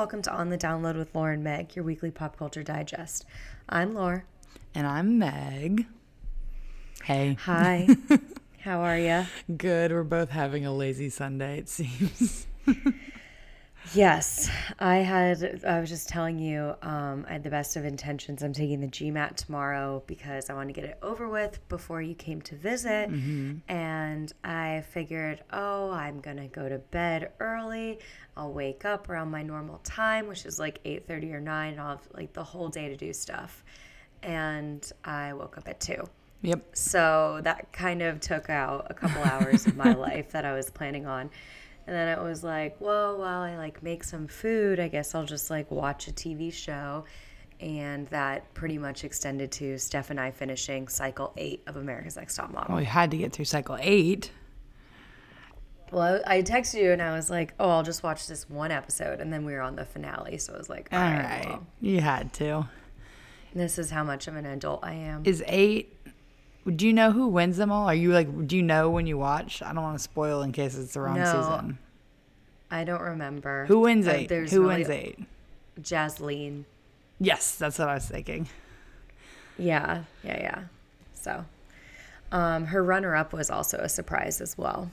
Welcome to On the Download with Lauren Meg, your weekly pop culture digest. I'm Laura. And I'm Meg. Hey. Hi. How are you? Good. We're both having a lazy Sunday, it seems. Yes, I had. I was just telling you, um, I had the best of intentions. I'm taking the GMAT tomorrow because I want to get it over with before you came to visit. And I figured, oh, I'm gonna go to bed early. I'll wake up around my normal time, which is like 8:30 or 9, and I'll have like the whole day to do stuff. And I woke up at two. yep. So that kind of took out a couple hours of my life that I was planning on. And then it was like, well, while I like make some food, I guess I'll just like watch a TV show. And that pretty much extended to Steph and I finishing cycle eight of America's Next Top Model. Well, we had to get through cycle eight. Well, I texted you and I was like, oh, I'll just watch this one episode. And then we were on the finale. So I was like, all All right, right. well, You had to. this is how much of an adult I am. Is eight. Do you know who wins them all? Are you like, do you know when you watch? I don't want to spoil in case it's the wrong No. season. I don't remember. Who wins Uh, eight? there's Who really- wins eight? Jaslene. Yes, that's what I was thinking. Yeah, yeah, yeah. So, um, her runner-up was also a surprise as well.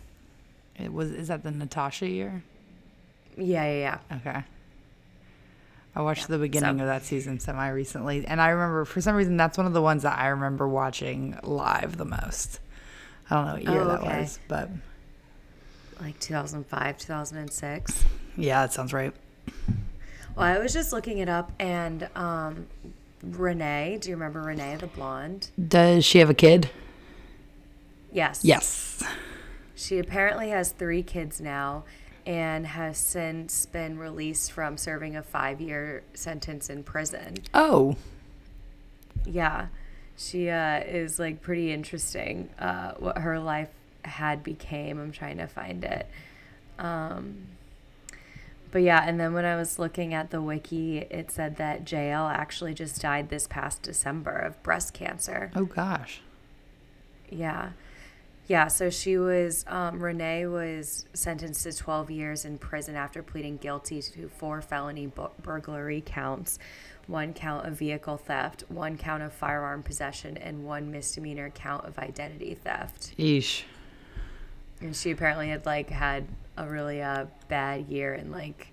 It was. Is that the Natasha year? Yeah, yeah, yeah. Okay. I watched the beginning so- of that season semi recently, and I remember for some reason that's one of the ones that I remember watching live the most. I don't know what year Oh, that okay. was, but Like 2005, 2006. yeah, that sounds right. Well, I was just looking it up, and um, Renee. Do you remember Renee, the blonde? Does she have a kid? Yes. Yes. She apparently has three kids now, and has since been released from serving a five-year sentence in prison. Oh, Yeah, she uh, is like pretty interesting. Uh, what her life had became. I'm trying to find it. Um, but yeah, and then when I was looking at the wiki, it said that Jael actually just died this past December of breast cancer. oh gosh. Yeah. Yeah, so she was, um, Renee was sentenced to 12 years in prison after pleading guilty to four felony bu- burglary counts, one count of vehicle theft, one count of firearm possession, and one misdemeanor count of identity theft. Eesh. And she apparently had like had a really uh, bad year in like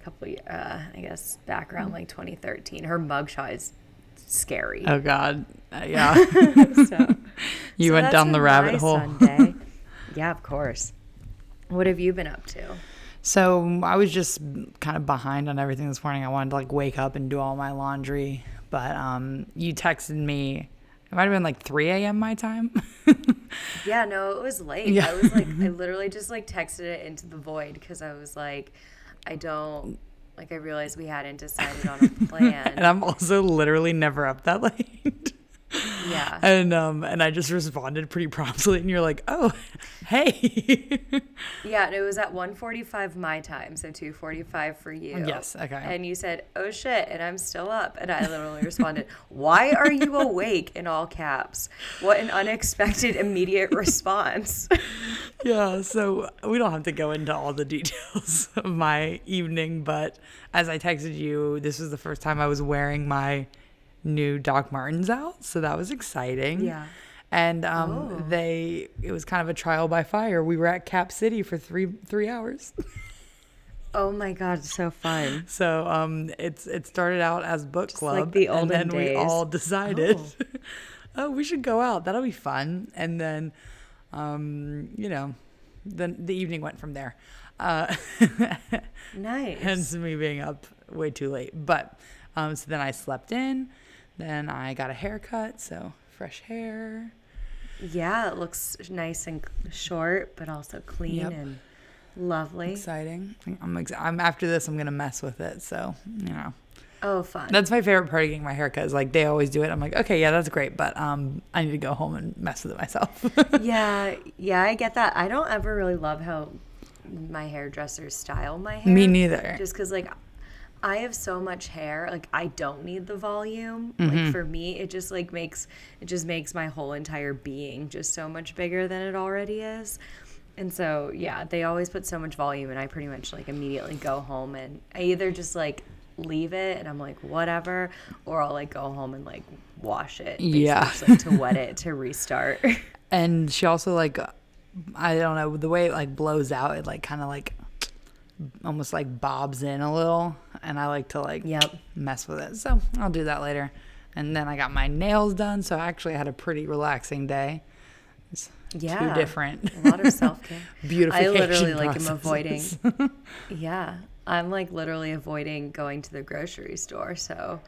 a couple, uh, I guess, back around like 2013. Her mugshot is scary. Oh god. Uh, yeah. so. You So went down the rabbit hole. Yeah, of course. What have you been up to? So I was just kind of behind on everything this morning. I wanted to like wake up and do all my laundry, but um, you texted me. It might have been like 3 a.m. my time. Yeah, no, it was late. Yeah. I was like, I literally just like texted it into the void because I was like, I don't like. I realized we hadn't decided on a plan. and. I'm also literally never up that late. Yeah, and um, and I just responded pretty promptly, and you're like, "Oh, hey." yeah. And it was at 1:45 my time, so 2:45 for you. Yes, okay. And you said, "Oh shit," and I'm still up. And I literally responded, "Why are you awake?" in all caps. What an unexpected immediate response. yeah, so we don't have to go into all the details of my evening, but as I texted you, this was the first time I was wearing my new Doc Martens out, so that was exciting. Yeah. And um, Oh. they, it was kind of a trial by fire. We were at Cap City for three three hours. Oh my god, so fun. So um, it's it started out as book like club, the and olden then we all decided, Oh. oh. we should go out. That'll be fun. And then, um, you know, then the evening went from there. Uh, Nice. hence me being up way too late. But um, so then I slept in. Then I got a haircut, so fresh hair. Yeah, it looks nice and short, but also clean Yep. and lovely. Exciting. I'm, ex- I'm after this. I'm gonna mess with it. So you know. Oh, fun. That's my favorite part of getting my haircut. Is like they always do it. I'm like, okay, yeah, that's great, but um, I need to go home and mess with it myself. yeah, yeah, I get that. I don't ever really love how my hairdressers style my hair. Me neither. Just because, like, I have so much hair, like I don't need the volume. Mm-hmm. Like for me, it just like makes it just makes my whole entire being just so much bigger than it already is. And so, yeah, they always put so much volume, and I pretty much like immediately go home and I either just like leave it and I'm like, whatever, or I'll like go home and like wash it. Yeah. just, like, to wet it to restart. And she also like I don't know, the way it like blows out, it like kind of like almost like bobs in a little and I like to like Yep. mess with it. So, I'll do that later. And then I got my nails done, so I actually had a pretty relaxing day. It's yeah. two different A lot of self care. beautification I literally like am avoiding. Yeah. I'm like literally avoiding going to the grocery store. So,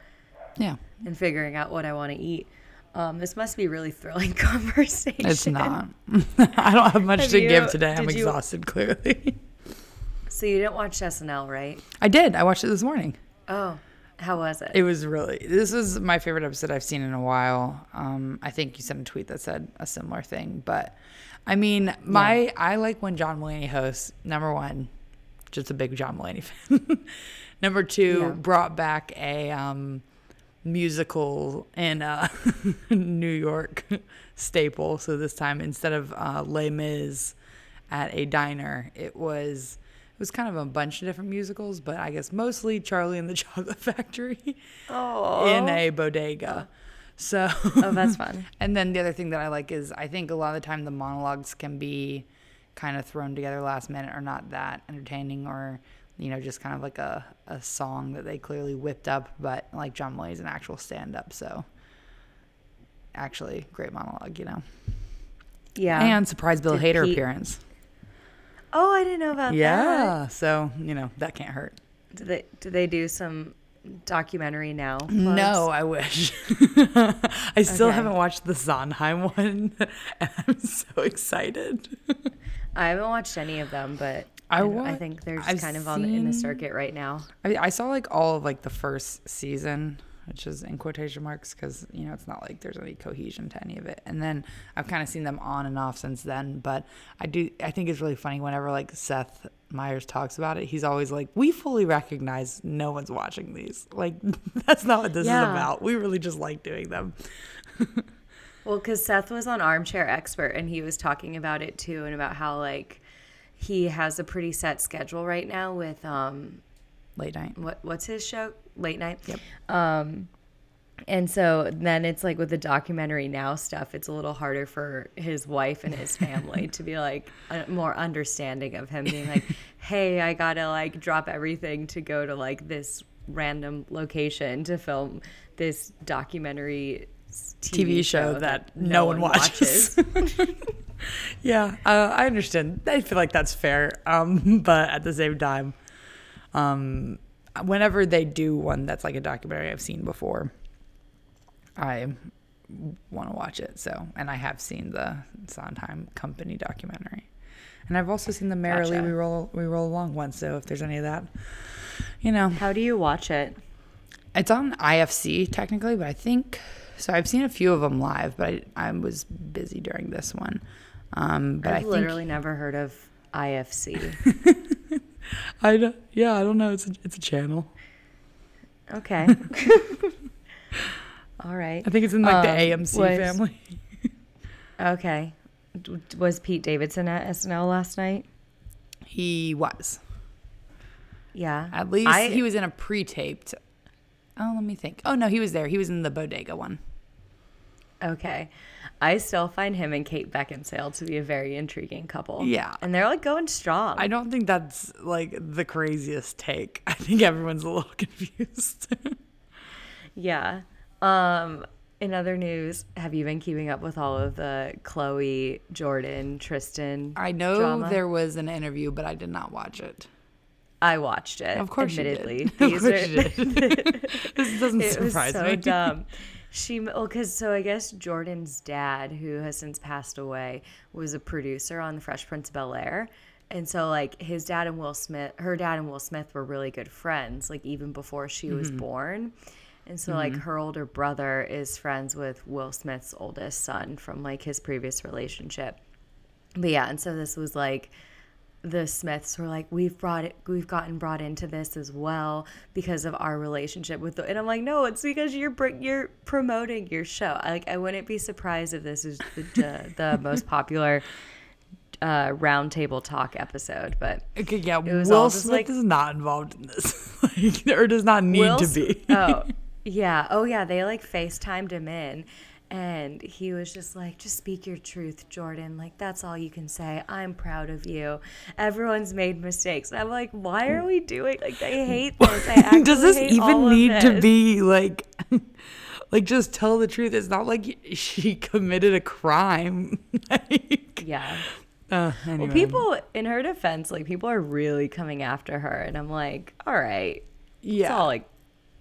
yeah. and figuring out what I want to eat. Um, this must be really thrilling conversation. It's not. I don't have much Have to you- give today. I'm did you- exhausted clearly. So you didn't watch SNL, right? I did. I watched it this morning. Oh, how was it? It was really. This is my favorite episode I've seen in a while. Um, I think you sent a tweet that said a similar thing, but I mean, my I like when John Mulaney hosts. Number one, just a big John Mulaney fan. Number two, Yeah. brought back a um, musical in uh, New York staple. So this time, instead of uh, Les Mis at a diner, it was. It was kind of a bunch of different musicals, but I guess mostly Charlie and the Chocolate Factory oh, in a bodega. So, oh, that's fun. and then the other thing that I like is I think a lot of the time the monologues can be kind of thrown together last minute or not that entertaining or, you know, just kind of like a, a song that they clearly whipped up. But like John Mulaney's an actual stand up. So, actually, great monologue, you know. Yeah. And surprise Bill Did Hader Pete- appearance. Oh, I didn't know about that. Yeah. So, you know, that can't hurt. Do they did they do some documentary now? No. I wish. I still Okay. haven't watched the Sondheim one, and I'm so excited. I haven't watched any of them, but I I, don't- I think they're just I've kind of on the, in the circuit right now. I, I saw like all of like the first season, which is in quotation marks because you know it's not like there's any cohesion to any of it. And then I've kind of seen them on and off since then. But I do, I think it's really funny whenever like Seth Meyers talks about it. He's always like, "We fully recognize no one's watching these. Like that's not what this is about. We really just like doing them." Well, because Seth was on Armchair Expert and he was talking about it too, and about how like he has a pretty set schedule right now with um Late night. what what's his show late night. Yep. Um, and so then it's like with the documentary now stuff, it's a little harder for his wife and his family to be like uh, more understanding of him being like, hey, I gotta like drop everything to go to like this random location to film this documentary s- TV show that no one watches. Yeah, uh, I understand. I feel like that's fair. Um, but at the same time, um, whenever they do one that's like a documentary I've seen before, I want to watch it. So, and I have seen the Sondheim Company documentary, and I've also seen the Merrily Gotcha. We Roll We Roll Along one. So, if there's any of that, you know, How do you watch it? it's on IFC technically, but I think so. I've seen a few of them live, but I, I was busy during this one. Um, but I I've think literally never heard of IFC. I don't, yeah, I don't know. It's a, it's a channel. Okay. All right. I think it's in like the Um, AMC was- family. Okay. D- Was Pete Davidson at SNL last night? He was Yeah. at least I- he was in a pre-taped. Oh, let me think. Oh no, he was there. He was in the bodega one. Okay. I still find him and Kate Beckinsale to be a very intriguing couple. Yeah. And they're like going strong. I don't think that's like the craziest take. I think everyone's a little confused. yeah. Um in other news, have you been keeping up with all of the Khloé, Jordyn, Tristan? I know drama? there was an interview, but I did not watch it. I watched it. Of course admittedly. you did. Of These course are- you did. this doesn't it was surprise so me. dumb. She well, because so I guess Jordyn's dad, who has since passed away, was a producer on The Fresh Prince of Bel Air, and so like his dad and Will Smith, her dad and Will Smith were really good friends, like even before she was Mm-hmm. born. And so like her older brother is friends with Will Smith's oldest son from like his previous relationship. But yeah, and so this was like the Smiths were like, we've brought it, we've gotten brought into this as well because of our relationship with the, and I'm like, no, it's because you're you're promoting your show. I, like, I wouldn't be surprised if this is the the, the most popular uh, roundtable talk episode, but Okay, yeah, Will Smith like- is not involved in this, like, or does not need Will to be. oh, yeah. Oh, yeah. They like FaceTimed him in. And he was just like, just speak your truth, Jordyn. Like, that's all you can say. I'm proud of you. Everyone's made mistakes. And I'm like, why are we doing like I hate this. I does this even need to be like, like just tell the truth? It's not like she committed a crime. like, Yeah. uh, anyway. Well, people in her defense, like people are really coming after her, and I'm like, all right, yeah, it's all like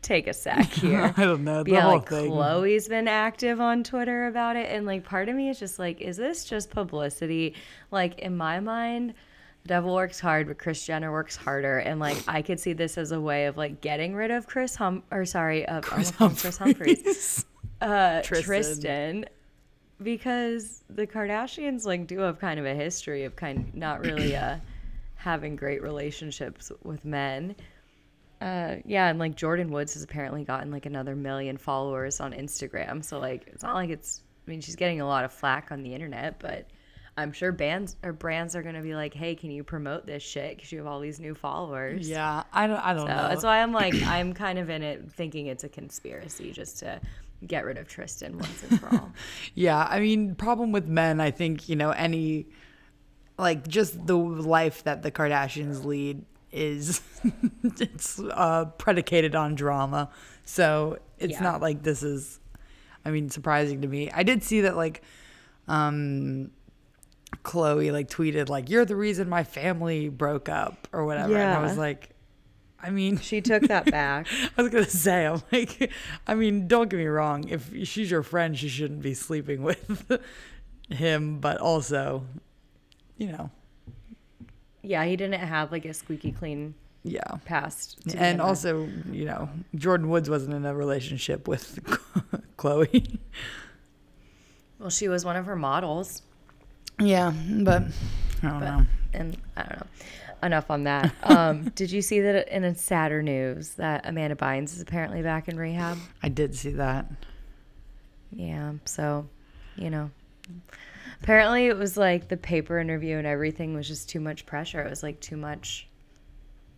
take a sec here. I don't know the yeah, whole like thing. Khloé's been active on Twitter about it, and like part of me is just like, is this just publicity? Like in my mind, the devil works hard, but Kris Jenner works harder, and like I could see this as a way of like getting rid of Kris Hum or sorry, uh, Kris, Kris Humphries, uh, Tristan. Tristan. because the Kardashians like do have kind of a history of kind not really uh having great relationships with men. Uh, yeah, and like Jordyn Woods has apparently gotten like another million followers on Instagram. So like it's not like it's. I mean, she's getting a lot of flack on the internet, but I'm sure bands or brands are gonna be like, "Hey, can you promote this shit? Because you have all these new followers." Yeah, I don't. I don't So know. that's why I'm like, I'm kind of in it, thinking it's a conspiracy just to get rid of Tristan once and for all. Yeah, I mean, problem with men, I think, you know, any like just the life that the Kardashians lead is it's uh predicated on drama. So, it's Yeah. not like this is I mean, surprising to me. I did see that like um Khloé like tweeted like you're the reason my family broke up or whatever. And I was like I mean, She took that back. I was gonna say, I'm like, I mean, don't get me wrong. If she's your friend, she shouldn't be sleeping with him. But also, you know, Yeah, he didn't have like a squeaky clean yeah. past. And also, you know, Jordyn Woods wasn't in a relationship with Khloé. well, she was one of her models, Yeah, but I don't but know. and I don't know. Enough on that. Um, did you see that in a sadder news that Amanda Bynes is apparently back in rehab? I did see that. Yeah, so, you know, apparently it was like the paper interview and everything was just too much pressure. It was like too much,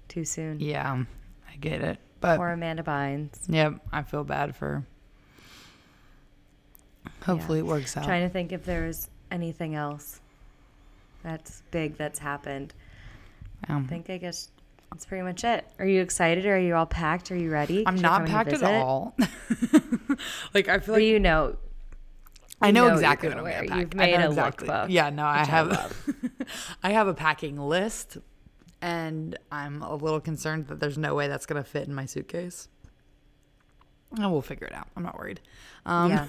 too soon. Yeah, I get it. But Poor Amanda Bynes. yep, I feel bad for. Hopefully, it works out. Trying to think if there was anything else that's big that's happened. I Um, think I guess that's pretty much it. Are you excited? Are you all packed? Are you ready? I'm not packed at all. like I feel But like you know, I know, know exactly what I'm wear. pack. You've I made know a exactly. lookbook, Yeah, no, I which I have. I have a packing list, and I'm a little concerned that there's no way that's gonna fit in my suitcase. And we'll figure it out. I'm not worried. Um, yeah.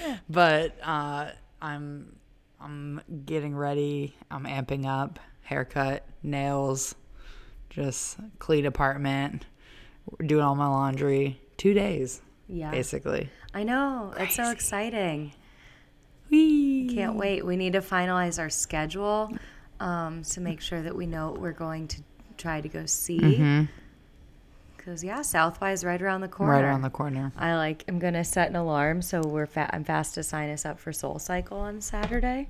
but uh, I'm I'm getting ready. I'm amping up. Haircut, nails, just clean apartment. Doing all my laundry. Two days, Yeah. basically. I know. It's so exciting. Whee! Can't wait. We need to finalize our schedule um, to make sure that we know what we're going to try to go see. Because yeah, South by is right around the corner. Mm-hmm. Right around the corner. I like. I'm gonna set an alarm so we're. Fa- I'm fast to sign us up for Soul Cycle on Saturday.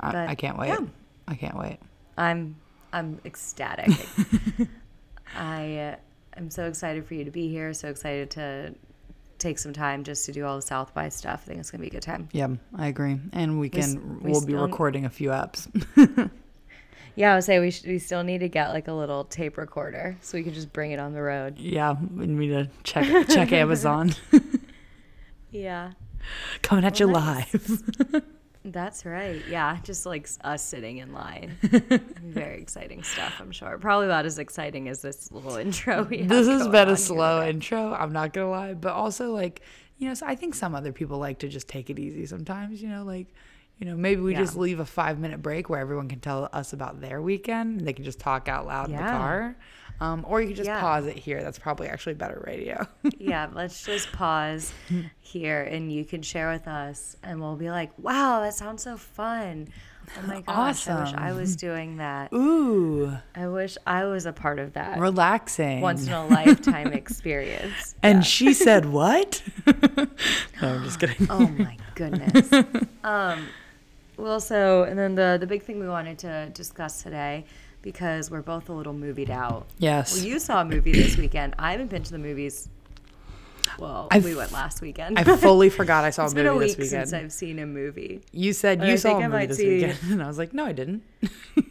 I, But, I can't wait. yeah. I can't wait. I'm. I'm ecstatic. I uh, am so excited for you to be here. So excited to take some time just to do all the South by stuff. I think it's gonna be a good time. Yeah, I agree. And we can we will be recording a few apps. Yeah, I would say we should, we still need to get like a little tape recorder so we can just bring it on the road. yeah, we need to check check Amazon. Yeah. Coming at you nice. live. That's right. Yeah, just like us sitting in line. Very exciting stuff, I'm sure. Probably about as exciting as this little intro we have this has been a slow today. intro. I'm not gonna lie, but also like you know, so I think some other people like to just take it easy sometimes. You know, like you know, maybe we Yeah. just leave a five minute break where everyone can tell us about their weekend. And they can just talk out loud in the car, um, or you can just Yeah. pause it here. That's probably actually better radio. yeah, let's just pause here and you can share with us and we'll be like, wow, that sounds so fun. Oh my gosh, I wish I was doing that. Ooh, I wish I was a part of that relaxing. once in a lifetime experience. And she said, "What?" no, I'm just kidding. Oh my goodness. um, Well, so and then the the big thing we wanted to discuss today because we're both a little movied out. Yes. Well, you saw a movie this weekend. I haven't been to the movies. Well, I've- we went last weekend. I fully forgot I saw it's a been movie a this week weekend. since I've seen a movie. You said But you I saw a a I movie might this see- weekend, and I was like, no, I didn't.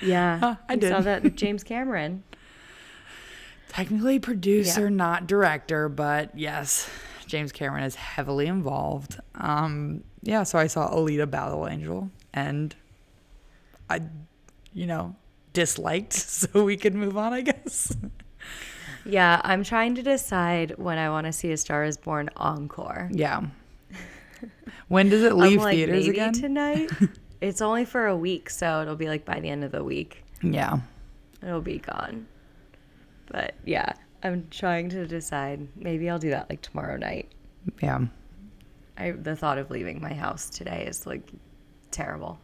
Yeah, Huh, I You Saw that James Cameron. Technically producer, Yeah. not director, but yes, James Cameron is heavily involved. Um, yeah, so I saw Alita Battle Angel, and I, you know, disliked, so we could move on, I guess. Yeah, I'm trying to decide when I want to see A Star Is Born encore. Yeah. When does it leave like theaters maybe again? tonight. it's only for a week, so it'll be like by the end of the week, yeah. it'll be gone. But yeah, I'm trying to decide. Maybe I'll do that like tomorrow night. Yeah. I the thought of leaving my house today is like terrible.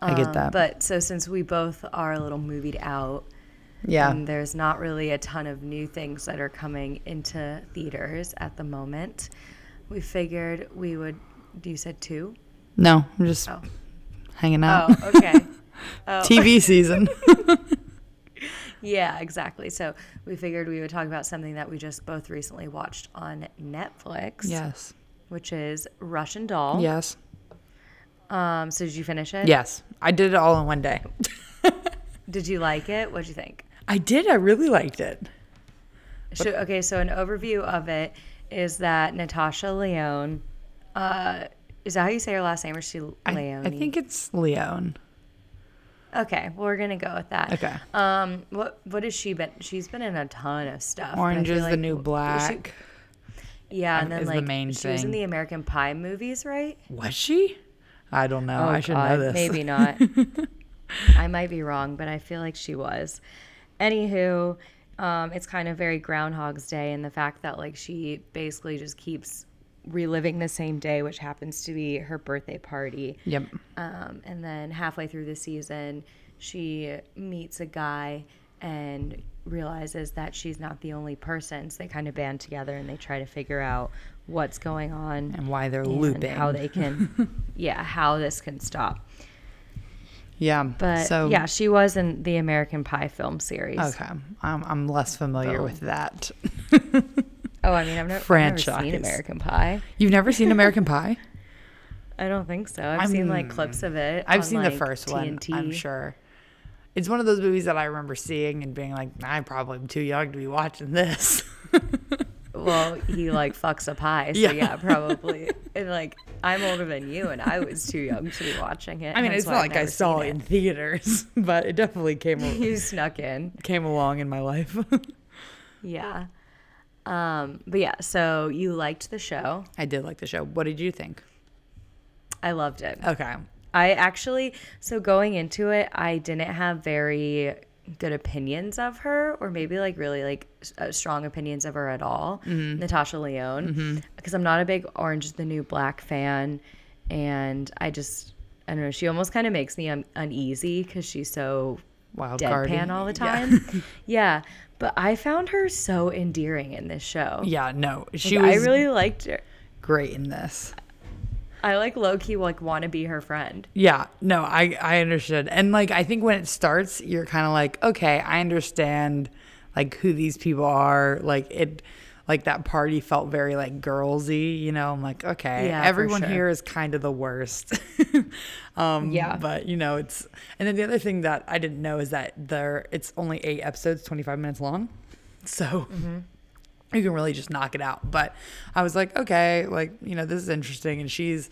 I get Um, that. But so since we both are a little movied out, Yeah. and there's not really a ton of new things that are coming into theaters at the moment, we figured we would. Do you said two? no, I'm just Oh. hanging out. Oh, okay. Oh. TV season. Yeah, exactly. So we figured we would talk about something that we just both recently watched on Netflix. yes. Which is Russian Doll. Yes. Um. So did you finish it? Yes. I did it all in one day. Did you like it? What'd you think? I did. I really liked it. Should, okay, so an overview of it is that Natasha Lyonne, uh, is that how you say her last name, or is she I, Leone? I think it's Leon. Okay, well, we're gonna go with that. Okay. Um, what what has she been? She's been in a ton of stuff. I Orange feel is the like- new was she- black. Yeah, and then is the like main she was in the American Pie movies, right? Was she? I don't know. Oh, I should God, know this. Maybe not. I might be wrong, but I feel like she was. Anywho, um, it's kind of very Groundhog's Day, and the fact that like she basically just keeps reliving the same day, which happens to be her birthday party. Yep. Um, and then halfway through the season, she meets a guy and realizes that she's not the only person. So they kind of band together and they try to figure out what's going on And why they're and looping. how they can, yeah, how this can stop. Yeah. But so yeah, she was in the American Pie film series. Okay. I'm I'm less familiar Boom. with that. Oh, I mean, I've never, I've never seen American Pie. You've never seen American Pie? I don't think so. I've seen like clips of it. I've on, seen the like, first one. I'm sure. It's one of those movies that I remember seeing and being like, I'm probably am too young to be watching this. Well, he like fucks a pie, so Yeah. yeah, probably. And like, I'm older than you, and I was too young to be watching it. I mean, it's not like I saw it in theaters, but it definitely came You snuck in, came along in my life. yeah. Um, but yeah, so you liked the show. I did like the show. What did you think? I loved it. Okay. I actually, so going into it, I didn't have very good opinions of her, or maybe like really like uh, strong opinions of her at all. Mm-hmm. Natasha Lyonne, because I'm not a big Orange is the New Black fan, and I just, I don't know, she almost kind of makes me un- uneasy because she's so Wild deadpan all the Yeah. time. Yeah. but I found her so endearing in this show. Yeah, no. She Like, was I really liked her. great in this. I like low key like want to be her friend. Yeah, no, I I understood. And like I think when it starts, you're kind of like, okay, I understand like who these people are. Like it like that party felt very like girlsy, you know. I'm like, okay, Yeah, everyone sure. here is kind of the worst. um Yeah. but you know, it's and then the other thing that I didn't know is that there it's only 8 episodes, 25 minutes long. So Mm-hmm. You can really just knock it out. But I was like, okay, like, you know, this is interesting and she's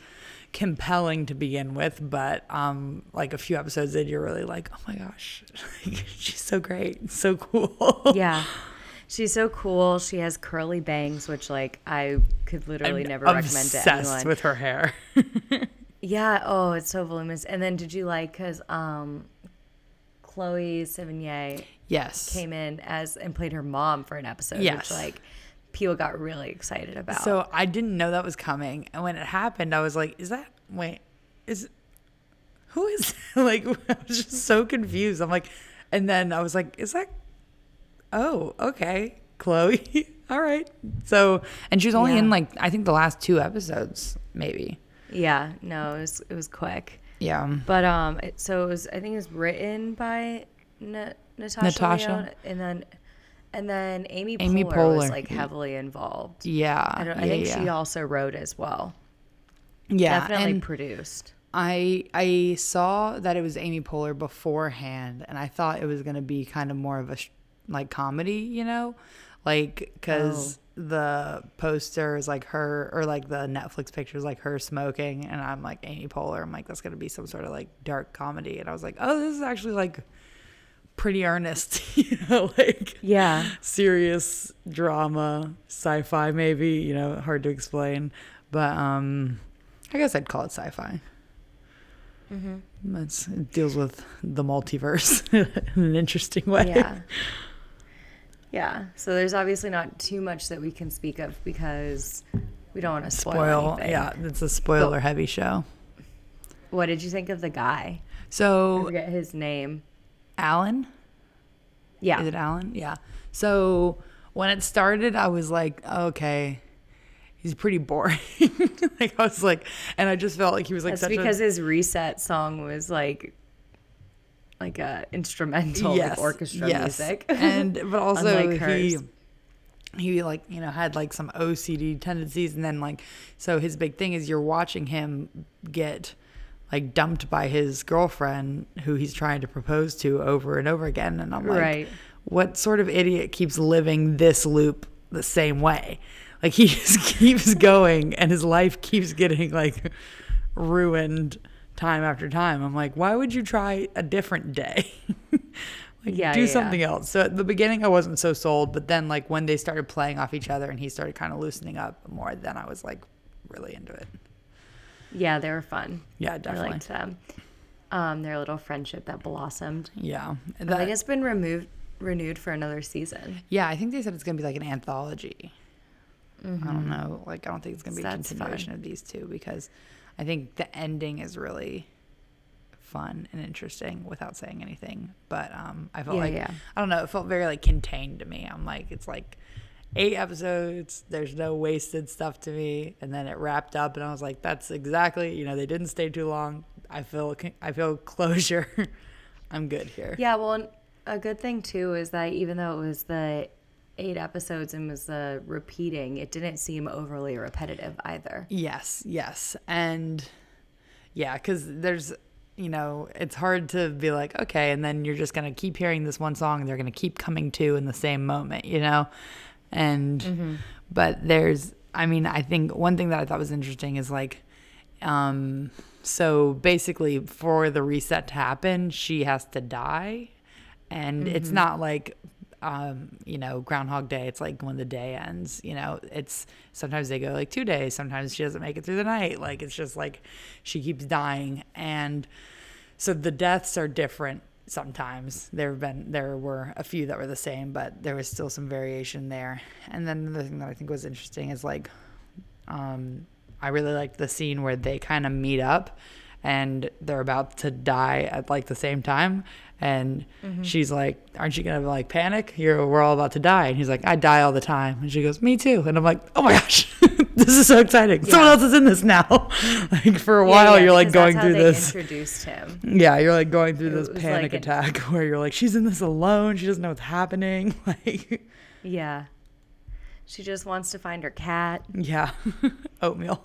compelling to begin with, but um like a few episodes in you're really like, oh my gosh, she's so great, so cool. Yeah. She's so cool. She has curly bangs, which like I could literally I'm never recommend to obsessed anyone. with her hair. yeah. Oh, it's so voluminous. And then did you like because um, Chloe Sevigny yes. came in as and played her mom for an episode, Yes. which like people got really excited about. So I didn't know that was coming. And when it happened, I was like, is that wait, is who is like I was just so confused. I'm like and then I was like, is that oh, okay. Chloe. All right. So and she was only in like I think the last two episodes, maybe. yeah, no, it was it was quick. Yeah. But um, it, so it was. I think it was written by Na- Natasha, Natasha. Lyonne, and then and then Amy Poehler, Amy was like heavily involved. Yeah. I, yeah, I think yeah. she also wrote as well. yeah, Definitely and produced. I I saw that it was Amy Poehler beforehand, and I thought it was gonna be kind of more of a sh- like comedy, you know, like because the poster is like her or like the Netflix picture is like her smoking, and I'm like Amy Poehler. I'm like that's gonna be some sort of like dark comedy, and I was like, oh, this is actually like pretty earnest, you know, like Yeah. serious drama, sci-fi maybe, you know, hard to explain, but um I guess I'd call it sci-fi. Mm-hmm. It's, it deals with the multiverse in an interesting way. Yeah. Yeah. So there's obviously not too much that we can speak of because we don't want to spoil, Spoil, anything. yeah, it's a spoiler heavy show. What did you think of the guy? I So forget his name. Alan, Yeah. is it Alan? Yeah. So when it started, I was like, okay, he's pretty boring. like I was like, and I just felt like he was like That's such because a his reset song was like like a instrumental like orchestra music. and but also he he like you know had like some OCD tendencies, and then like so his big thing is you're watching him get like dumped by his girlfriend who he's trying to propose to over and over again, and I'm like, Right. what sort of idiot keeps living this loop the same way? Like he just keeps going, and his life keeps getting like ruined time after time. I'm like, why would you try a different day? like Yeah, do yeah. something else. So at the beginning I wasn't so sold, but then like when they started playing off each other and he started kind of loosening up more, then I was like really into it. yeah, they were fun. Yeah, I definitely. liked them. Um, their little friendship that blossomed. Yeah. I That- think it's been removed renewed for another season. yeah, I think they said it's gonna be like an anthology. I don't know. Like I don't think it's gonna be a Mm-hmm. Continuation fun. of these two because I think the ending is really fun and interesting without saying anything. But um I felt Yeah, like yeah. I don't know, it felt very like contained to me. I'm like it's like eight episodes, there's no wasted stuff to me, and then it wrapped up and I was like that's exactly, you know, they didn't stay too long. I feel I feel closure. I'm good here. Yeah, well, a good thing too is that even though it was the eight episodes and was the repeating, it didn't seem overly repetitive either. Yes, yes. And yeah, because there's, you know, it's hard to be like, okay, and then you're just going to keep hearing this one song and they're going to keep coming to in the same moment, you know? And, mm-hmm. but there's, I mean, I think one thing that I thought was interesting is like, um, so basically for the reset to happen, she has to die. And it's mm-hmm. not like, um, you know, Groundhog Day. It's like when the day ends, you know, it's sometimes they go like two days. Sometimes she doesn't make it through the night. Like it's just like she keeps dying. And so the deaths are different sometimes. There have been, there were a few that were the same, but there was still some variation there. And then the thing that I think was interesting is like, um, I really liked the scene where they kind of meet up and they're about to die at like the same time. And she's like, Aren't you gonna like panic? You're we're all about to die. And he's like, I die all the time. And she goes, Me too. And I'm like, Oh my gosh, this is so exciting. Someone else is in this now. like for a while yeah, you're like going through this Introduced him. Yeah, you're like going through It this panic like an- attack where you're like, She's in this alone, she doesn't know what's happening. Like Yeah. She just wants to find her cat. Yeah. Oatmeal.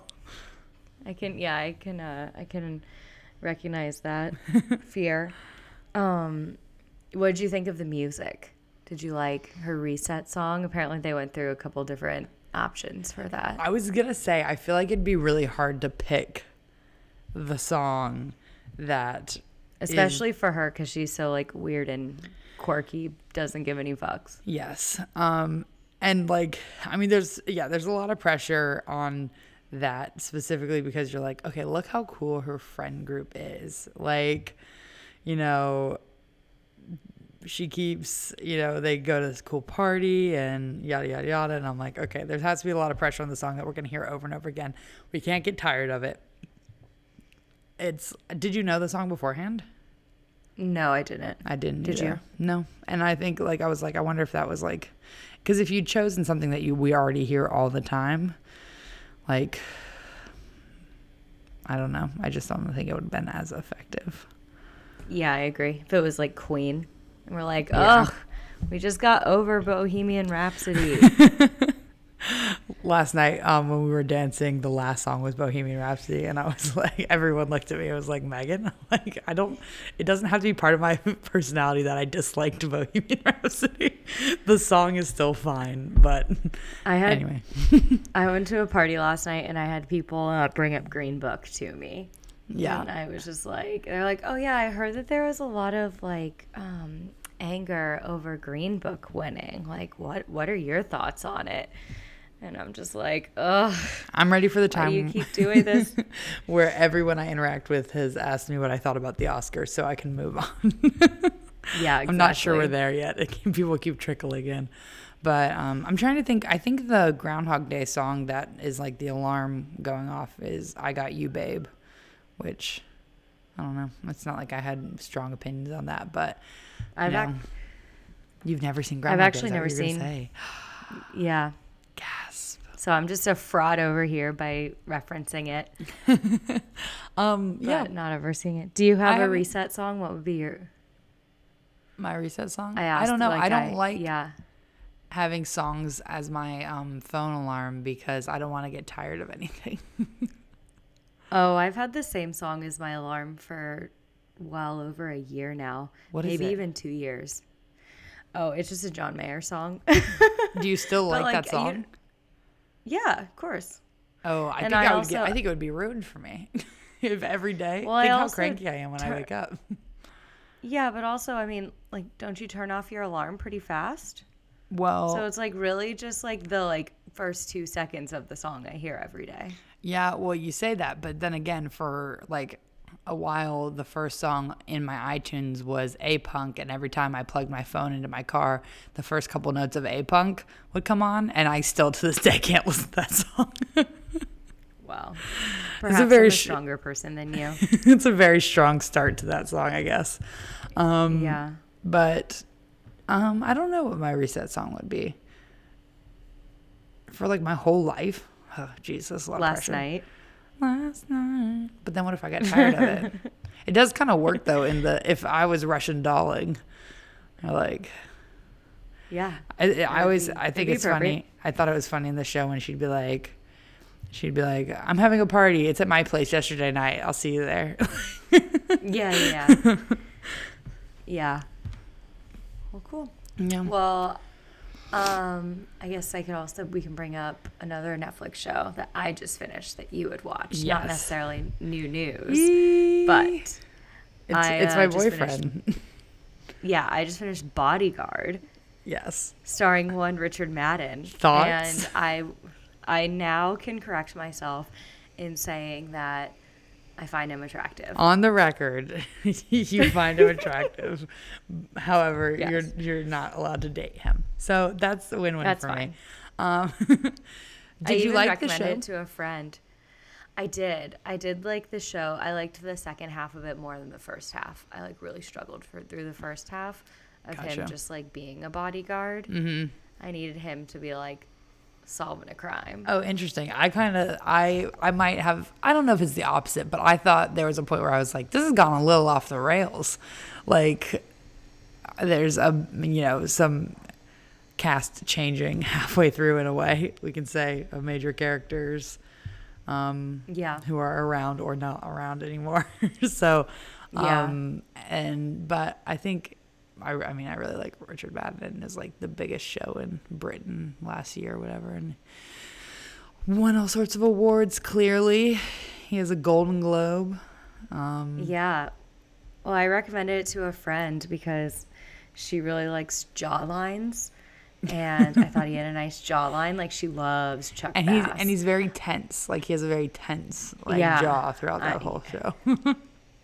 I can yeah, I can uh I can recognize that fear. Um what did you think of the music? Did you like her reset song? Apparently they went through a couple different options for that. I was gonna say, I feel like it'd be really hard to pick the song that, Especially for her cuz she's so like weird and quirky, doesn't give any fucks. yes. Um and like I mean there's yeah, there's a lot of pressure on that specifically because you're like, okay, look how cool her friend group is. Like, you know, she keeps, you know, they go to this cool party and yada yada yada. And I'm like, okay, there has to be a lot of pressure on the song that we're gonna hear over and over again. We can't get tired of it. It's did you know the song beforehand? No, I didn't. I didn't. Did either. No. And I think like I was like, I wonder if that was like, because if you'd chosen something that you we already hear all the time, like I don't know. I just don't think it would have been as effective. Yeah, I agree. If it was like Queen, and we're like, Yeah. ugh, we just got over Bohemian Rhapsody. Last night, um, when we were dancing, the last song was Bohemian Rhapsody, and I was like, everyone looked at me. I was like, Megan, like, I don't. It doesn't have to be part of my personality that I disliked Bohemian Rhapsody. The song is still fine, but I had anyway. I went to a party last night and I had people uh, bring up Green Book to me. And Yeah, I was just like, they're like, oh yeah, I heard that there was a lot of like um, anger over Green Book winning. Like, what what are your thoughts on it? And I'm just like, ugh, I'm ready for the time. you keep doing this? where everyone I interact with has asked me what I thought about the Oscars, so I can move on. yeah, I'm not sure we're there yet. Can- People keep trickling in, but um, I'm trying to think. I think the Groundhog Day song that is like the alarm going off is "I Got You, Babe," which I don't know. It's not like I had strong opinions on that, but I've you ac- you've never seen Day, actually never what you're gonna seen- Say? yeah. Gasp. So I'm just a fraud over here by referencing it, Um, but yeah, not ever seeing it. Do you have I a reset song? What would be your? my reset song. I asked. don't know. Like I don't like Yeah. having songs as my um, phone alarm because I don't want to get tired of anything. Oh, I've had the same song as my alarm for well over a year now. What is Maybe it? even two years. Oh, it's just a John Mayer song. Do you still But, like, that song? yeah, of course. oh, I and think I I, would get. I think it would be ruined for me if every day. Well, I think how cranky I am when I wake up. Yeah, but also, I mean, like, don't you turn off your alarm pretty fast? Well, So it's like really just like the like first two seconds of the song I hear every day. Yeah. Well, you say that, but then again, for like a while, the first song in my iTunes was A Punk, and every time I plugged my phone into my car, the first couple notes of A Punk would come on, and I still to this day can't listen to that song. Wow. Perhaps I'm very a sh- stronger person than you. it's a very strong start to that song, I guess. Um, yeah. But um, I don't know what my reset song would be for like my whole life. Oh, Jesus, that's a lot of Last pressure. night. Last night. But then what if I get tired of it? It does kind of work though. In the if I was Russian dolling, I like Yeah. I, I always be- I think it's funny. I thought it was funny in the show when she'd be like. She'd be like, "I'm having a party. It's at my place yesterday night. I'll see you there." Yeah, yeah, yeah. yeah. Well, cool. yeah. Well, um, I guess I could also we can bring up another Netflix show that I just finished that you would watch. Yes. Not necessarily new news, but it's, I, it's uh, my just finished- boyfriend. yeah, I just finished Bodyguard, yes. starring one Richard Madden. Thoughts? And I, I now can correct myself in saying that I find him attractive. On the record, you find him attractive. However, Yes. you're you're not allowed to date him. So that's the win-win That's for fine. me. Um, I did you like the show? it to a friend. I did. I did like the show. I liked the second half of it more than the first half. I like really struggled for through the first half of Gotcha. him just like being a bodyguard. mm-hmm. I needed him to be like solving a crime. Oh, interesting. I kind of I I might have I don't know if it's the opposite, but I thought there was a point where I was like, this has gone a little off the rails. Like there's a you know some cast changing halfway through in a way we can say of major characters um, Yeah. who are around or not around anymore. so Yeah. um, and but I think I, I mean I really like Richard Madden is like the biggest show in Britain last year or whatever and won all sorts of awards clearly he has a golden globe um Yeah. Well, I recommended it to a friend because she really likes jawlines. And I thought he had a nice jawline. Like she loves Chuck and he's Bass. and he's very tense like he has a very tense like Yeah. jaw throughout that I- whole show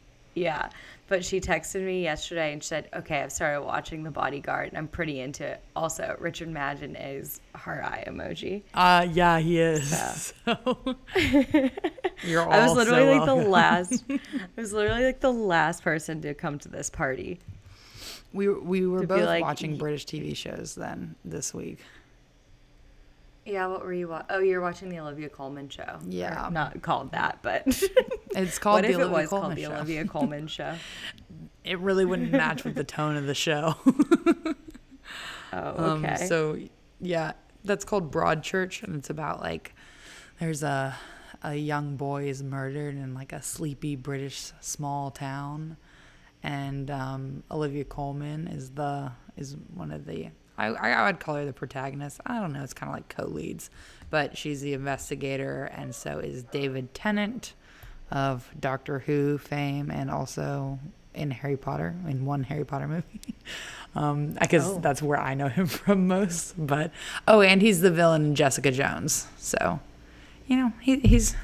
Yeah. But she texted me yesterday and she said, Okay, I've started watching The Bodyguard and I'm pretty into it. Also, Richard Madden is heart eye emoji. uh yeah he is so you're all I was literally so like the last I was literally like the last person to come to this party. We we were both like, watching British TV shows then this week. Yeah, what were you watching? Oh, you're watching the Olivia Colman show. Yeah. Or Yeah. not called that, but It's called what the if it Olivia was Colman called the Show. Olivia Colman Show? It really wouldn't match with the tone of the show. Oh, Um, okay. so yeah, that's called Broadchurch, and it's about like there's a a young boy is murdered in like a sleepy British small town, and um, Olivia Colman is the is one of the I I would call her the protagonist. I don't know, it's kind of like co-leads, but she's the investigator, and so is David Tennant of Doctor Who fame, and also in Harry Potter in one Harry Potter movie. Um, I guess Oh. that's where I know him from most. But oh, and he's the villain in Jessica Jones. So, you know, he, he's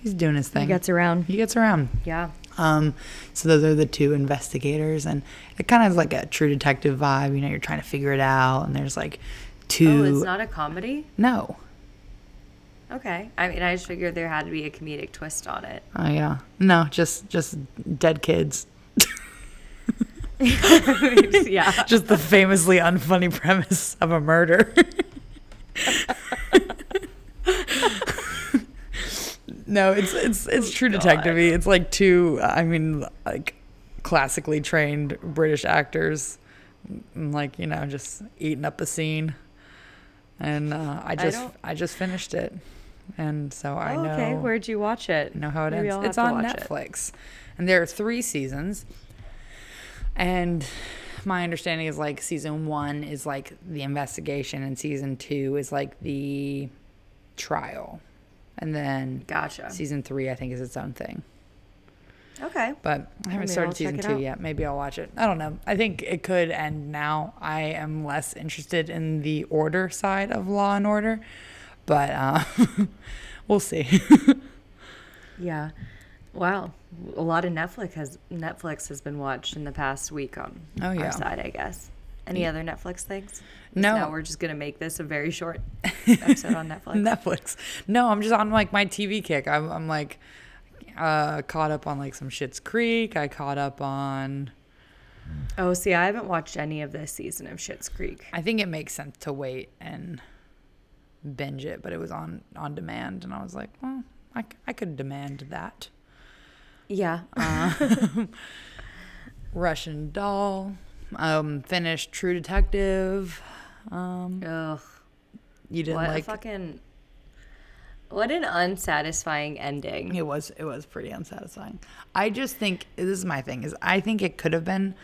he's doing his thing. he gets around. He gets around. Yeah. Um, so those are the two investigators, and it kind of has like a True Detective vibe. You know, you're trying to figure it out, and there's like two. Oh, it's not a comedy? no. Okay. I mean, I just figured there had to be a comedic twist on it. Oh yeah. No, just just dead kids. yeah. Just the famously unfunny premise of a murder. no, it's it's it's true detective It's like two I mean like classically trained British actors mm, like, you know, just eating up a scene. And uh, I just don't- I, just finished it. And so I Oh, know okay. Where'd you watch it? know how it Maybe ends. It's on watch it. Netflix, and there are three seasons. And my understanding is like season one is like the investigation, and season two is like the trial, and then Gotcha. season three I think is its own thing. Okay. But I haven't Maybe started I'll season two out. yet. Maybe I'll watch it. I don't know. I think it could end now. I am less interested in the order side of Law and Order, but uh, we'll see. Yeah. Wow. A lot of Netflix has Netflix has been watched in the past week on Oh, yeah. our side, I guess. Any other Netflix things? No. Now we're just gonna make this a very short episode on Netflix. Netflix. No, I'm just on like my TV kick. I'm, I'm like uh, caught up on like some Schitt's Creek. I caught up on. Oh, see, I haven't watched any of this season of Schitt's Creek. I think it makes sense to wait and binge it, but it was on on demand, and I was like, well, I, I could demand that. Yeah. Russian Doll. Um, finished True Detective. Um, Ugh. you didn't What a fucking. What an unsatisfying ending. It was it was pretty unsatisfying. I just think this is my thing is I think it could have been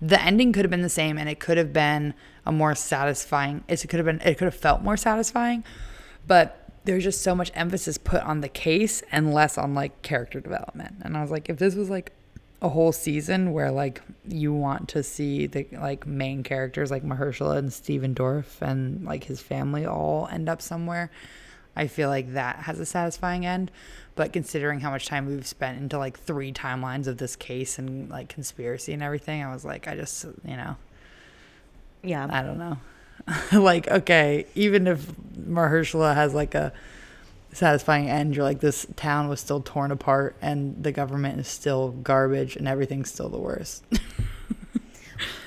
the ending could have been the same and it could have been a more satisfying it could have been it could have felt more satisfying, but there's just so much emphasis put on the case and less on like character development. And I was like if this was like a whole season where like you want to see the like main characters like Mahershala and Stephen Dorff and like his family all end up somewhere. I feel like that has a satisfying end. But considering how much time we've spent into like three timelines of this case and like conspiracy and everything, I was like, I just, you know, Yeah. I don't know. like, okay, even if Mahershala has like a satisfying end, you're like, this town was still torn apart and the government is still garbage and everything's still the worst.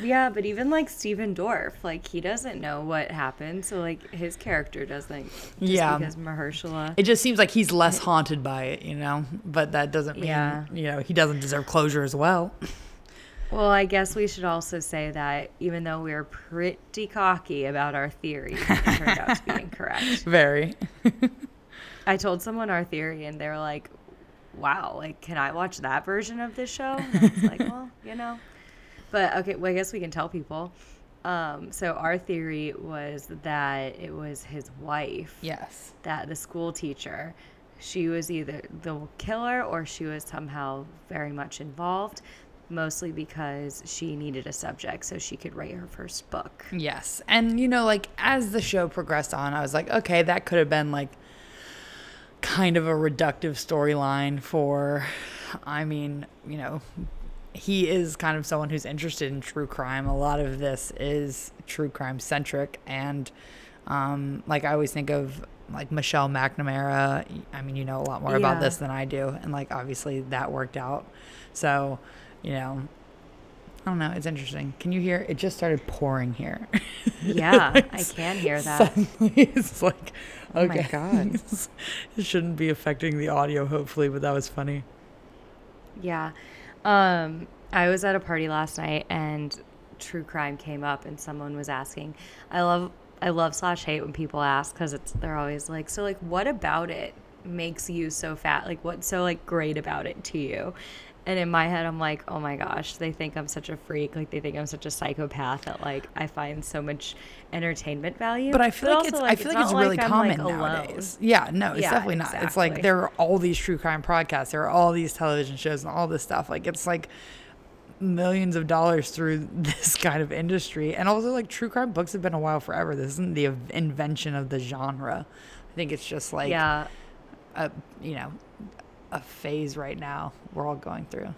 Yeah, but even like Stephen Dorff, like he doesn't know what happened, so like his character doesn't. Yeah. Because Mahershala. It just seems like he's less haunted by it, you know? But that doesn't mean, Yeah. you know, he doesn't deserve closure as well. Well, I guess we should also say that even though we were pretty cocky about our theory, it turned out to be incorrect. Very. I told someone our theory, and they were like, "Wow, like, can I watch that version of this show?" And I was like, "Well, you know." But okay, well, I guess we can tell people. Um, so our theory was that it was his wife, Yes. that the school teacher, she was either the killer or she was somehow very much involved, mostly because she needed a subject so she could write her first book. Yes. And, you know, like as the show progressed on, I was like, okay, that could have been like kind of a reductive storyline for, I mean, you know, he is kind of someone who's interested in true crime. A lot of this is true crime centric. And, um, like, I always think of like Michelle McNamara. I mean, you know a lot more about this than I do. And, like, obviously that worked out. So, you know, I don't know. It's interesting. Can you hear? It just started pouring here. Yeah, I can hear that. Suddenly, it's like, Oh my okay. God. it shouldn't be affecting the audio, hopefully, but that was funny. Yeah. Um, I was at a party last night and true crime came up and someone was asking. I love I love slash hate when people ask because it's they're always like, so like what about it makes you so fat? Like what's so like great about it to you? And in my head, I'm like, oh my gosh, they think I'm such a freak. Like they think I'm such a psychopath that like I find so much entertainment value. But I feel like also, it's I feel like it's really I'm, common like, alone. nowadays. Yeah, no, it's Yeah, definitely not. It's like there are all these true crime podcasts, there are all these television shows and all this stuff. Like it's like millions of dollars through this kind of industry. And also like true crime books have been a while forever. This isn't the invention of the genre. I think it's just like yeah, a you know, a phase right now we're all going through.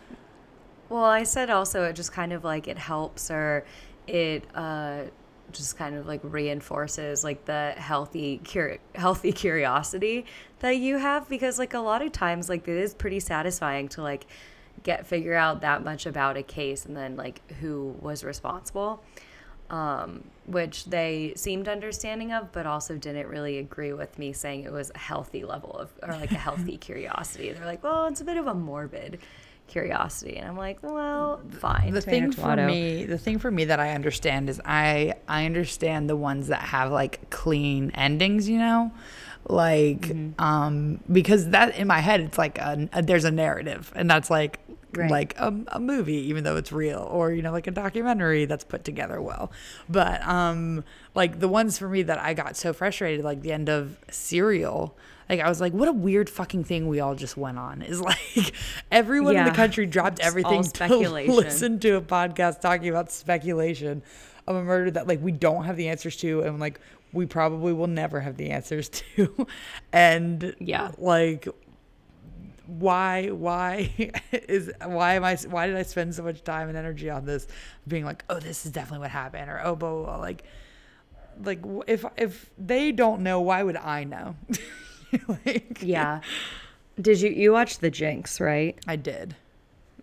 Well, I said also it just kind of like it helps or it uh, just kind of like reinforces like the healthy cur- healthy curiosity that you have because like a lot of times like it is pretty satisfying to like get figure out that much about a case and then like who was responsible um, which they seemed understanding of, but also didn't really agree with me saying it was a healthy level of, or like a healthy curiosity. They're like, well, it's a bit of a morbid curiosity, and I'm like, well, fine. the thing for me the thing for me that i understand is i i understand the ones that have like clean endings you know like Mm-hmm. um because that in my head it's like a, a- there's a narrative and that's like Right. like a, a movie even though it's real or you know like a documentary that's put together well. But um like the ones for me that i got so frustrated like the end of serial like i was like what a weird fucking thing we all just went on. Is like everyone in the country dropped all everything to listen to a podcast talking about speculation of a murder that like we don't have the answers to and like we probably will never have the answers to. And Yeah. like why why is why am i why did i spend so much time and energy on this being like oh this is definitely what happened or oh blah, blah, blah. like like if if they don't know why would i know like Yeah. Did you you watch The Jinx, right? i did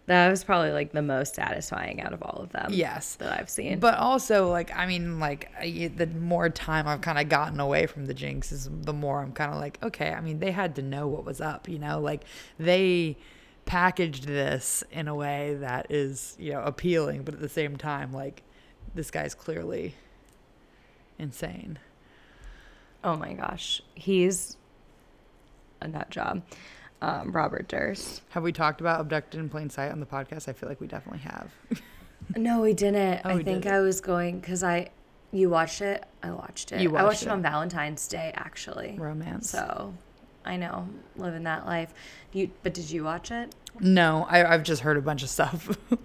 That was probably like the most satisfying out of all of them. yes That I've seen. But also, like, I mean, like, I, the more time I've kind of gotten away from the Jinx, is the more I'm kind of like, okay, I mean, they had to know what was up, you know? Like, they packaged this in a way that is, you know, appealing, but at the same time, like, this guy's clearly insane. oh my gosh. He's a nut job. Um, Robert Durst. Have we talked about Abducted in Plain Sight on the podcast? I feel like we definitely have. No, we didn't. Oh, I we think didn't. I was going because I, you watched it. I watched it. You watched I watched it. it. on Valentine's Day, actually. Romance. So, I know living that life. You, but did you watch it? No, I, I've just heard a bunch of stuff.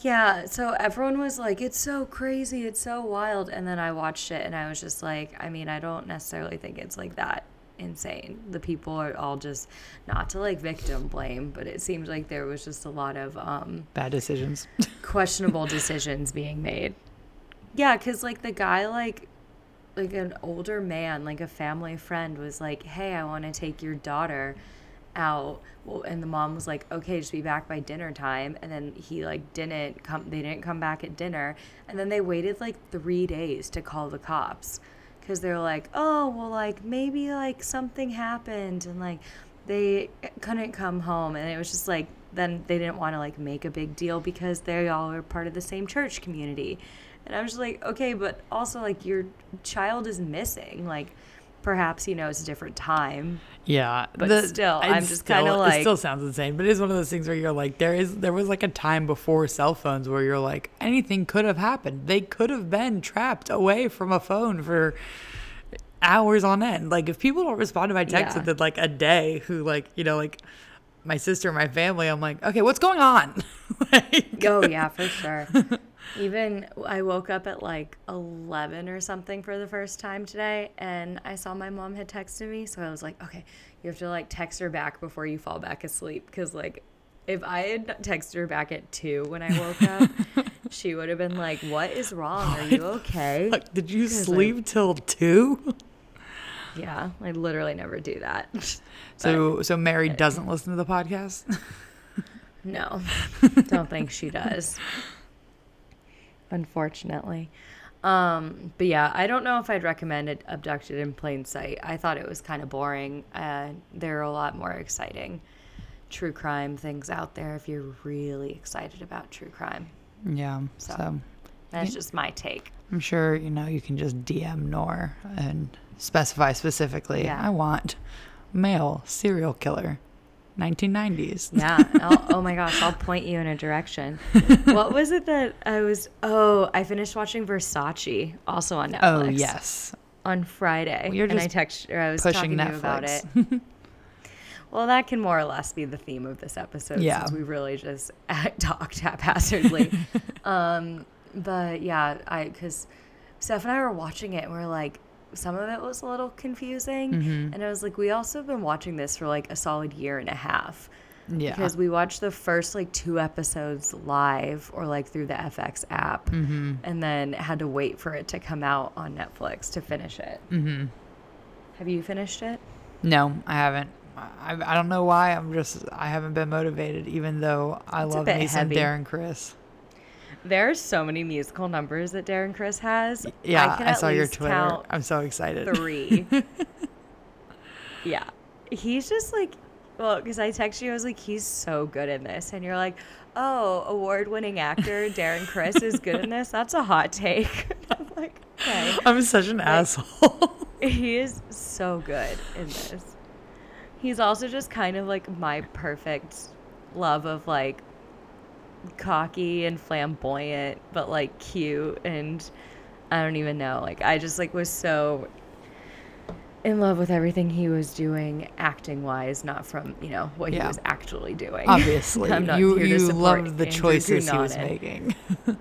Yeah. So everyone was like, "It's so crazy. It's so wild," and then I watched it, and I was just like, I mean, I don't necessarily think it's like that insane. The people are all just not to like victim blame, but it seemed like there was just a lot of um Bad decisions. questionable decisions being made. Yeah, because like the guy, like, like an older man, like a family friend, was like, "Hey, I want to take your daughter out." Well, and the mom was like, "Okay, just be back by dinner time." And then he like didn't come. They didn't come back at dinner, and then they waited like three days to call the cops because they're like, "Oh, well, like maybe like something happened," and like they couldn't come home, and it was just like then they didn't want to like make a big deal because they all are part of the same church community. And I was just like, okay, but also like your child is missing. Like perhaps you know it's a different time. Yeah, But still, I'm just kinda like. it still sounds insane. But it is one of those things where you're like, there is there was like a time before cell phones where you're like, anything could have happened. They could have been trapped away from a phone for hours on end. Like if people don't respond to my text Yeah. within like a day, who like you know like my sister, my family, I'm like, okay, what's going on? like, Oh yeah, for sure. Even I woke up at like 11 or something for the first time today and I saw my mom had texted me, so I was like, okay, you have to like text her back before you fall back asleep cuz like if I had texted her back at 2 when I woke up, she would have been like, "What is wrong? Are you okay?" Like, did you 'Cause, like- sleep till two? Yeah, I literally never do that. So so Mary doesn't listen to the podcast. No, don't think she does. Unfortunately. Um, but yeah, I don't know if I'd recommend it Abducted in Plain Sight. I thought it was kind of boring. Uh, there are a lot more exciting true crime things out there if you're really excited about true crime. Yeah. So. So, That's Yeah. just my take. I'm sure you know you can just DM Nor and specify specifically. Yeah. I want male serial killer, 1990s. Yeah. I'll, oh my gosh, I'll point you in a direction. what was it that I was? Oh, I finished watching Versace, also on Netflix. Oh yes, On Friday, Well, you're and I just texted her. I was pushing talking to you about it. Well, that can more or less be the theme of this episode Yeah. since we really just talked haphazardly. um, but yeah, I because Steph and I were watching it and we are like, some of it was a little confusing, Mm-hmm. and I was like, we also have been watching this for like a solid year and a half yeah, because we watched the first like two episodes live or like through the FX app, Mm-hmm. and then had to wait for it to come out on Netflix to finish it. hmm Have you finished it? No, I haven't. I, I don't know why. I'm just I haven't been motivated, even though I It's love bit me some heavy. Darren Criss. There are so many musical numbers that Darren Criss has. Yeah, can I, saw your Twitter. I'm so excited. three. yeah, he's just like, well, because I texted you, I was like, he's so good in this, and you're like, oh, award-winning actor Darren Criss is good in this. That's a hot take. I'm like, okay, I'm such an asshole. he is so good in this. He's also just kind of like my perfect love of like cocky and flamboyant, but like cute and I don't even know. Like I just like was so in love with everything he was doing acting wise, not from, you know, what he was actually doing. Obviously, I'm not you here you loved the Andrew choices he was making.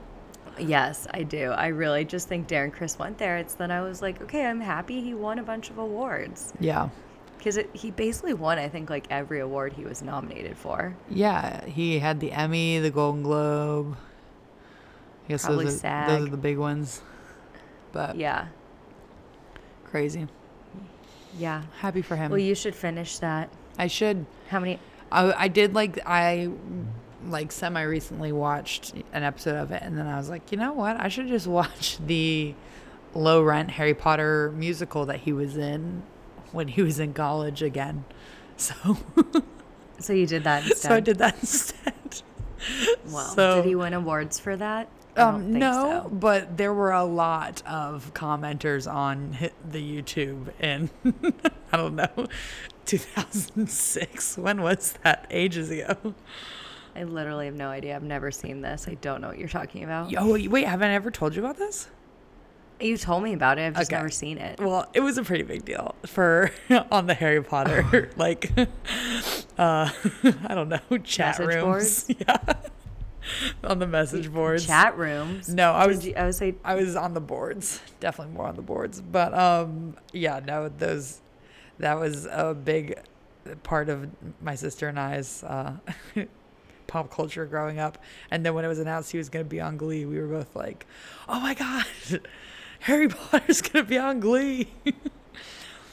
Yes, I do. I really just think Darren Criss went there. It's then I was like, okay, I'm happy he won a bunch of awards. yeah, Because he basically won, I think, like every award he was nominated for. yeah. He had the Emmy, the Golden Globe. I guess Probably those are, SAG. those are the big ones. But Yeah. crazy. Yeah. Happy for him. Well, you should finish that. I should. How many? I, I did like I like semi recently watched an episode of it and then I was like, you know what? I should just watch the low rent Harry Potter musical that he was in when he was in college again. So So you did that instead. so I did that instead. Well, so- did he win awards for that? Um, no, so. but there were a lot of commenters on the YouTube in I don't know 2006. When was that? Ages ago. I literally have no idea. I've never seen this. I don't know what you're talking about. Oh wait, haven't I ever told you about this? You told me about it. I've just Okay. never seen it. Well, it was a pretty big deal for on the Harry Potter like uh I don't know, chat Message rooms. boards? Yeah. on the message boards. Chat rooms. No, I was you- I would say I was on the boards. Definitely more on the boards. But um yeah, no, those that was a big part of my sister and I's uh pop culture growing up. And then when it was announced he was going to be on Glee, we were both like, "Oh my god. Harry Potter's to be on Glee."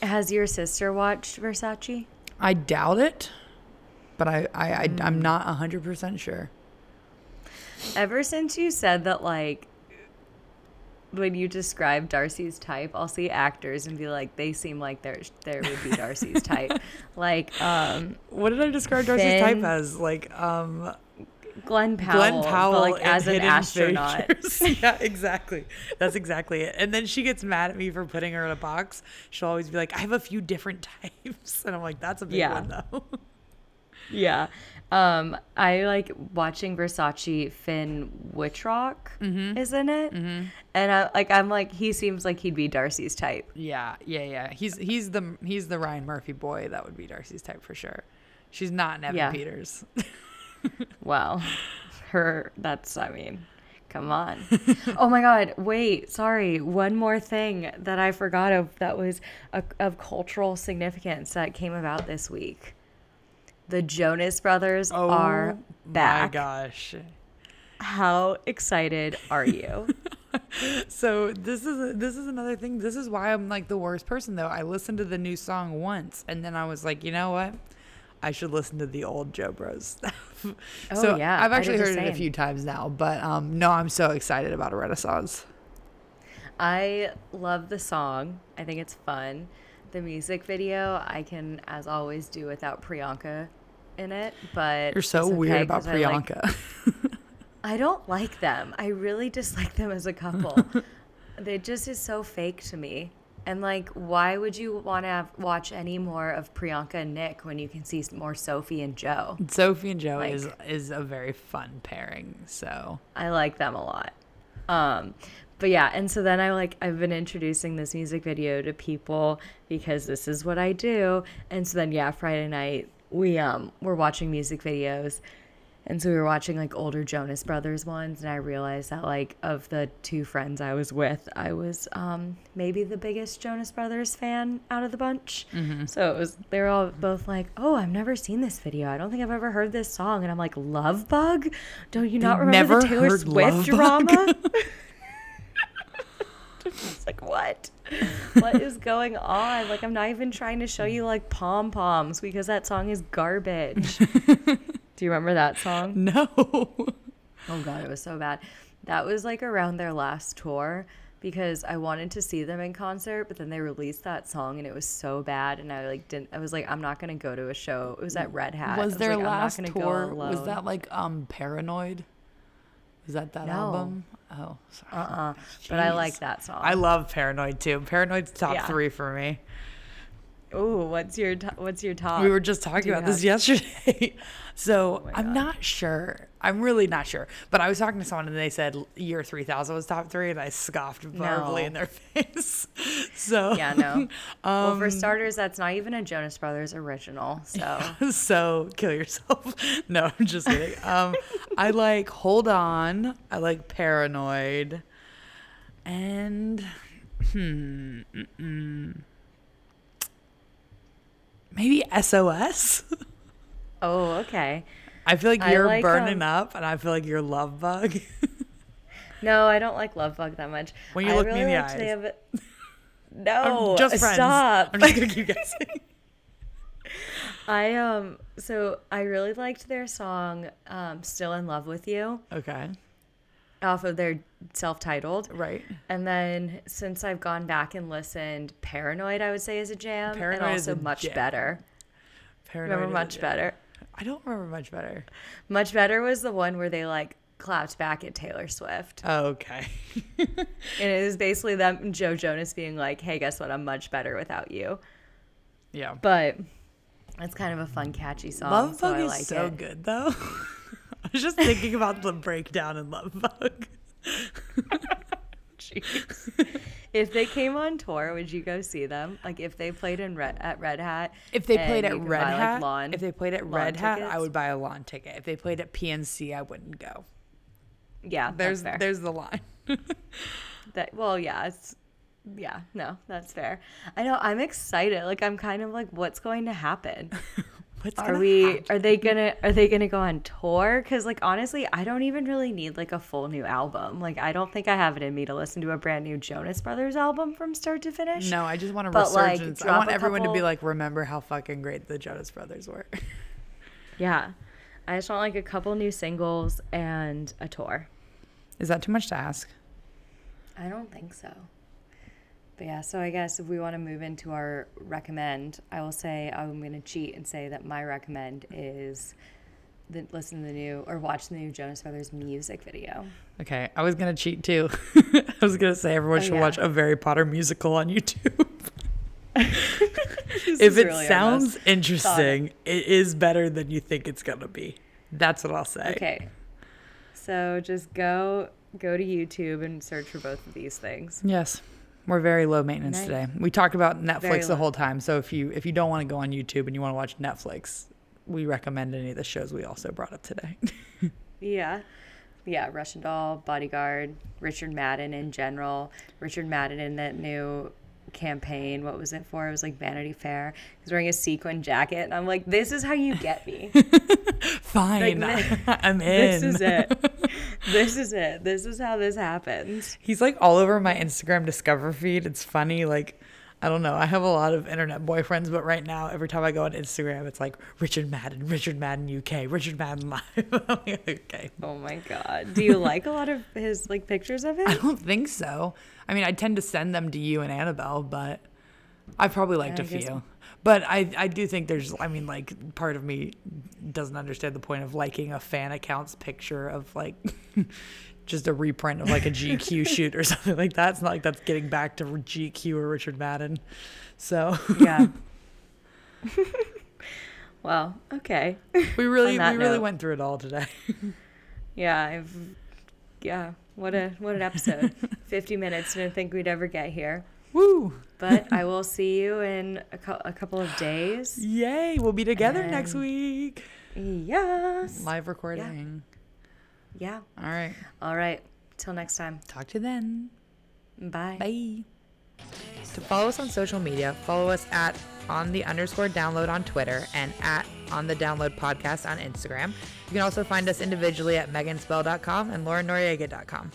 Has your sister watched Versace? I doubt it, but I, I, I Mm. I'm not hundred percent sure. Ever since you said that, like, when you describe Darcy's type, I'll see actors and be like, they seem like they're there would be Darcy's type. Like, um, What did I describe Darcy's Finn. type as? Like um, Glen Powell. Glen Powell, but, like as an astronaut. Yeah, exactly. That's exactly it. And then she gets mad at me for putting her in a box. She'll always be like, "I have a few different types," and I'm like, "That's a big Yeah. one, though." Yeah. Um, I like watching Versace. Finn Wittrock Mm-hmm. is in it, and I like I'm like he seems like he'd be Darcy's type. yeah, yeah, yeah. He's he's the he's the Ryan Murphy boy. That would be Darcy's type for sure. She's not Nevin Yeah. Peters. Well, her that's I mean, come on. oh my god, wait, sorry. One more thing that I forgot of that was a, of cultural significance that came about this week. The Jonas Brothers oh are back. Oh my gosh. How excited are you? So this is this is another thing. This is why I'm like the worst person though. I listened to the new song once and then I was like, you know what? I should listen to the old Joe Bros. Oh, so yeah, I've actually heard it a few times now, but um no, I'm so excited about a Renaissance. I love the song. I think it's fun. The music video, I can, as always, do without Priyanka in it, but You're so okay weird about 'cause I like- Priyanka. I don't like them. I really dislike them as a couple. they just is so fake to me. And like, why would you want to watch any more of Priyanka and Nick when you can see more Sophie and Joe? Sophie and Joe Like- is is a very fun pairing. So I like them a lot. Um, but yeah, and so then I like I've been introducing this music video to people because this is what I do. And so then yeah, Friday night we um were watching music videos. And so we were watching like older Jonas Brothers ones and I realized that like of the two friends I was with, I was um maybe the biggest Jonas Brothers fan out of the bunch. So it was they were all both like, "Oh, I've never seen this video. I don't think I've ever heard this song." And I'm like, "Love Bug? Don't you not remember the Taylor Swift drama?" It's like, what? What is going on? Like, I'm not even trying to show you like pom poms because that song is garbage. Do you remember that song? no. Oh god, it was so bad. That was like around their last tour because I wanted to see them in concert, but then they released that song and it was so bad, and I like didn't. I was like, I'm not gonna go to a show. It was at Red Hat. I was their like, I'm not last gonna go tour was that like um Paranoid? Was that that No. album? Oh, sorry. Uh-uh. But I like that song. I love Paranoid too. Paranoid's top Yeah. three for me. Ooh, what's your to- what's your top? We were just talking about this yesterday. so my I'm not sure. I'm really not sure. But I was talking to someone and they said year 3000 was top three, and I scoffed verbally No. in their face. so Yeah, no. well, Um, for starters, that's not even a Jonas Brothers original. So so kill yourself. No, I'm just kidding. Um, I like Hold On. I like Paranoid, and hmm, mm-mm. Maybe SOS. oh, okay. I feel like you're like, burning um, up, and I feel like you're Love Bug. No, I don't like Love Bug that much. When you I look me in really the eyes. No, I'm just friends. stop. I'm just gonna keep guessing. I um so I really liked their song um Still in Love with You okay, off of their self-titled. right. And then since I've gone back and listened, Paranoid I would say is a jam Paranoid and is also much jam. better. Paranoid Remember much better. I don't remember much better. Much better was the one where they like clapped back at Taylor Swift. Oh, okay. And it was basically them Joe Jonas being like, "Hey, guess what? I'm much better without you." yeah. But it's kind of a fun, catchy song. Love so Bug is like so it. good though. I was just thinking about the breakdown in Love Bug. Jeez. if they came on tour, would you go see them? Like if they played in Red at Red Hat. If they played at Red buy, like, Hat, lawn- if they played at lawn Red Hat, I would buy a lawn ticket. If they played at PNC, I wouldn't go. yeah, There's that's fair. there's the line. that well, yeah, it's yeah, no, that's fair. I know I'm excited. Like I'm kind of like, what's going to happen? What's Are we? happen? Are they gonna? Are they gonna go on tour? Because like honestly, I don't even really need like a full new album. Like I don't think I have it in me to listen to a brand new Jonas Brothers album from start to finish. No, I just want a But, like, resurgence. I want everyone to be like, remember how fucking great the Jonas Brothers were. Yeah, I just want like a couple new singles and a tour. Is that too much to ask? I don't think so. But yeah, so I guess if we want to move into our recommend, I will say I'm going to cheat and say that my recommend is the, listen to the new or watch the new Jonas Brothers music video. Okay, I was gonna cheat too. I was gonna say everyone Oh, should yeah. watch a Harry Potter musical on YouTube. If it really sounds interesting, it is better than you think it's gonna be. That's what I'll say. Okay. So just go go to YouTube and search for both of these things. Yes. We're very low maintenance Nice. today. We talked about Netflix the whole time. So if you if you don't want to go on YouTube and you want to watch Netflix, we recommend any of the shows we also brought up today. Yeah. Yeah, Russian Doll, Bodyguard, Richard Madden in general. Richard Madden in that new campaign. What was it for? It was like Vanity Fair. He's wearing a sequin jacket. And I'm like, this is how you get me. Fine. Like, I'm in. this is it. This is it. This is how this happens. He's like all over my Instagram discover feed. It's funny. Like, I don't know. I have a lot of internet boyfriends, but right now, every time I go on Instagram, it's like Richard Madden, Richard Madden UK, Richard Madden Live. Like, okay. Oh my God. Do you like a lot of his like pictures of him? I don't think so. I mean, I tend to send them to you and Annabelle, but I've probably liked I a few. But I, I do think there's, I mean, like, part of me doesn't understand the point of liking a fan account's picture of, like, just a reprint of, like, a GQ shoot or something like that. It's not like that's getting back to GQ or Richard Madden. So, Yeah. well, okay. we really, we that really went through it all today. Yeah, I've yeah, what a what an episode. 50 minutes didn't think we'd ever get here. Woo! But I will see you in a, cou- a couple of days. Yay! We'll be together next week. Yes. Live recording. Yeah. All right. All right. Till next time. Talk to you then. Bye. Bye. To follow us on social media, follow us at on the underscore download on Twitter and at on the download podcast on Instagram. You can also find us individually at meganspell.com and laurenoriega.com.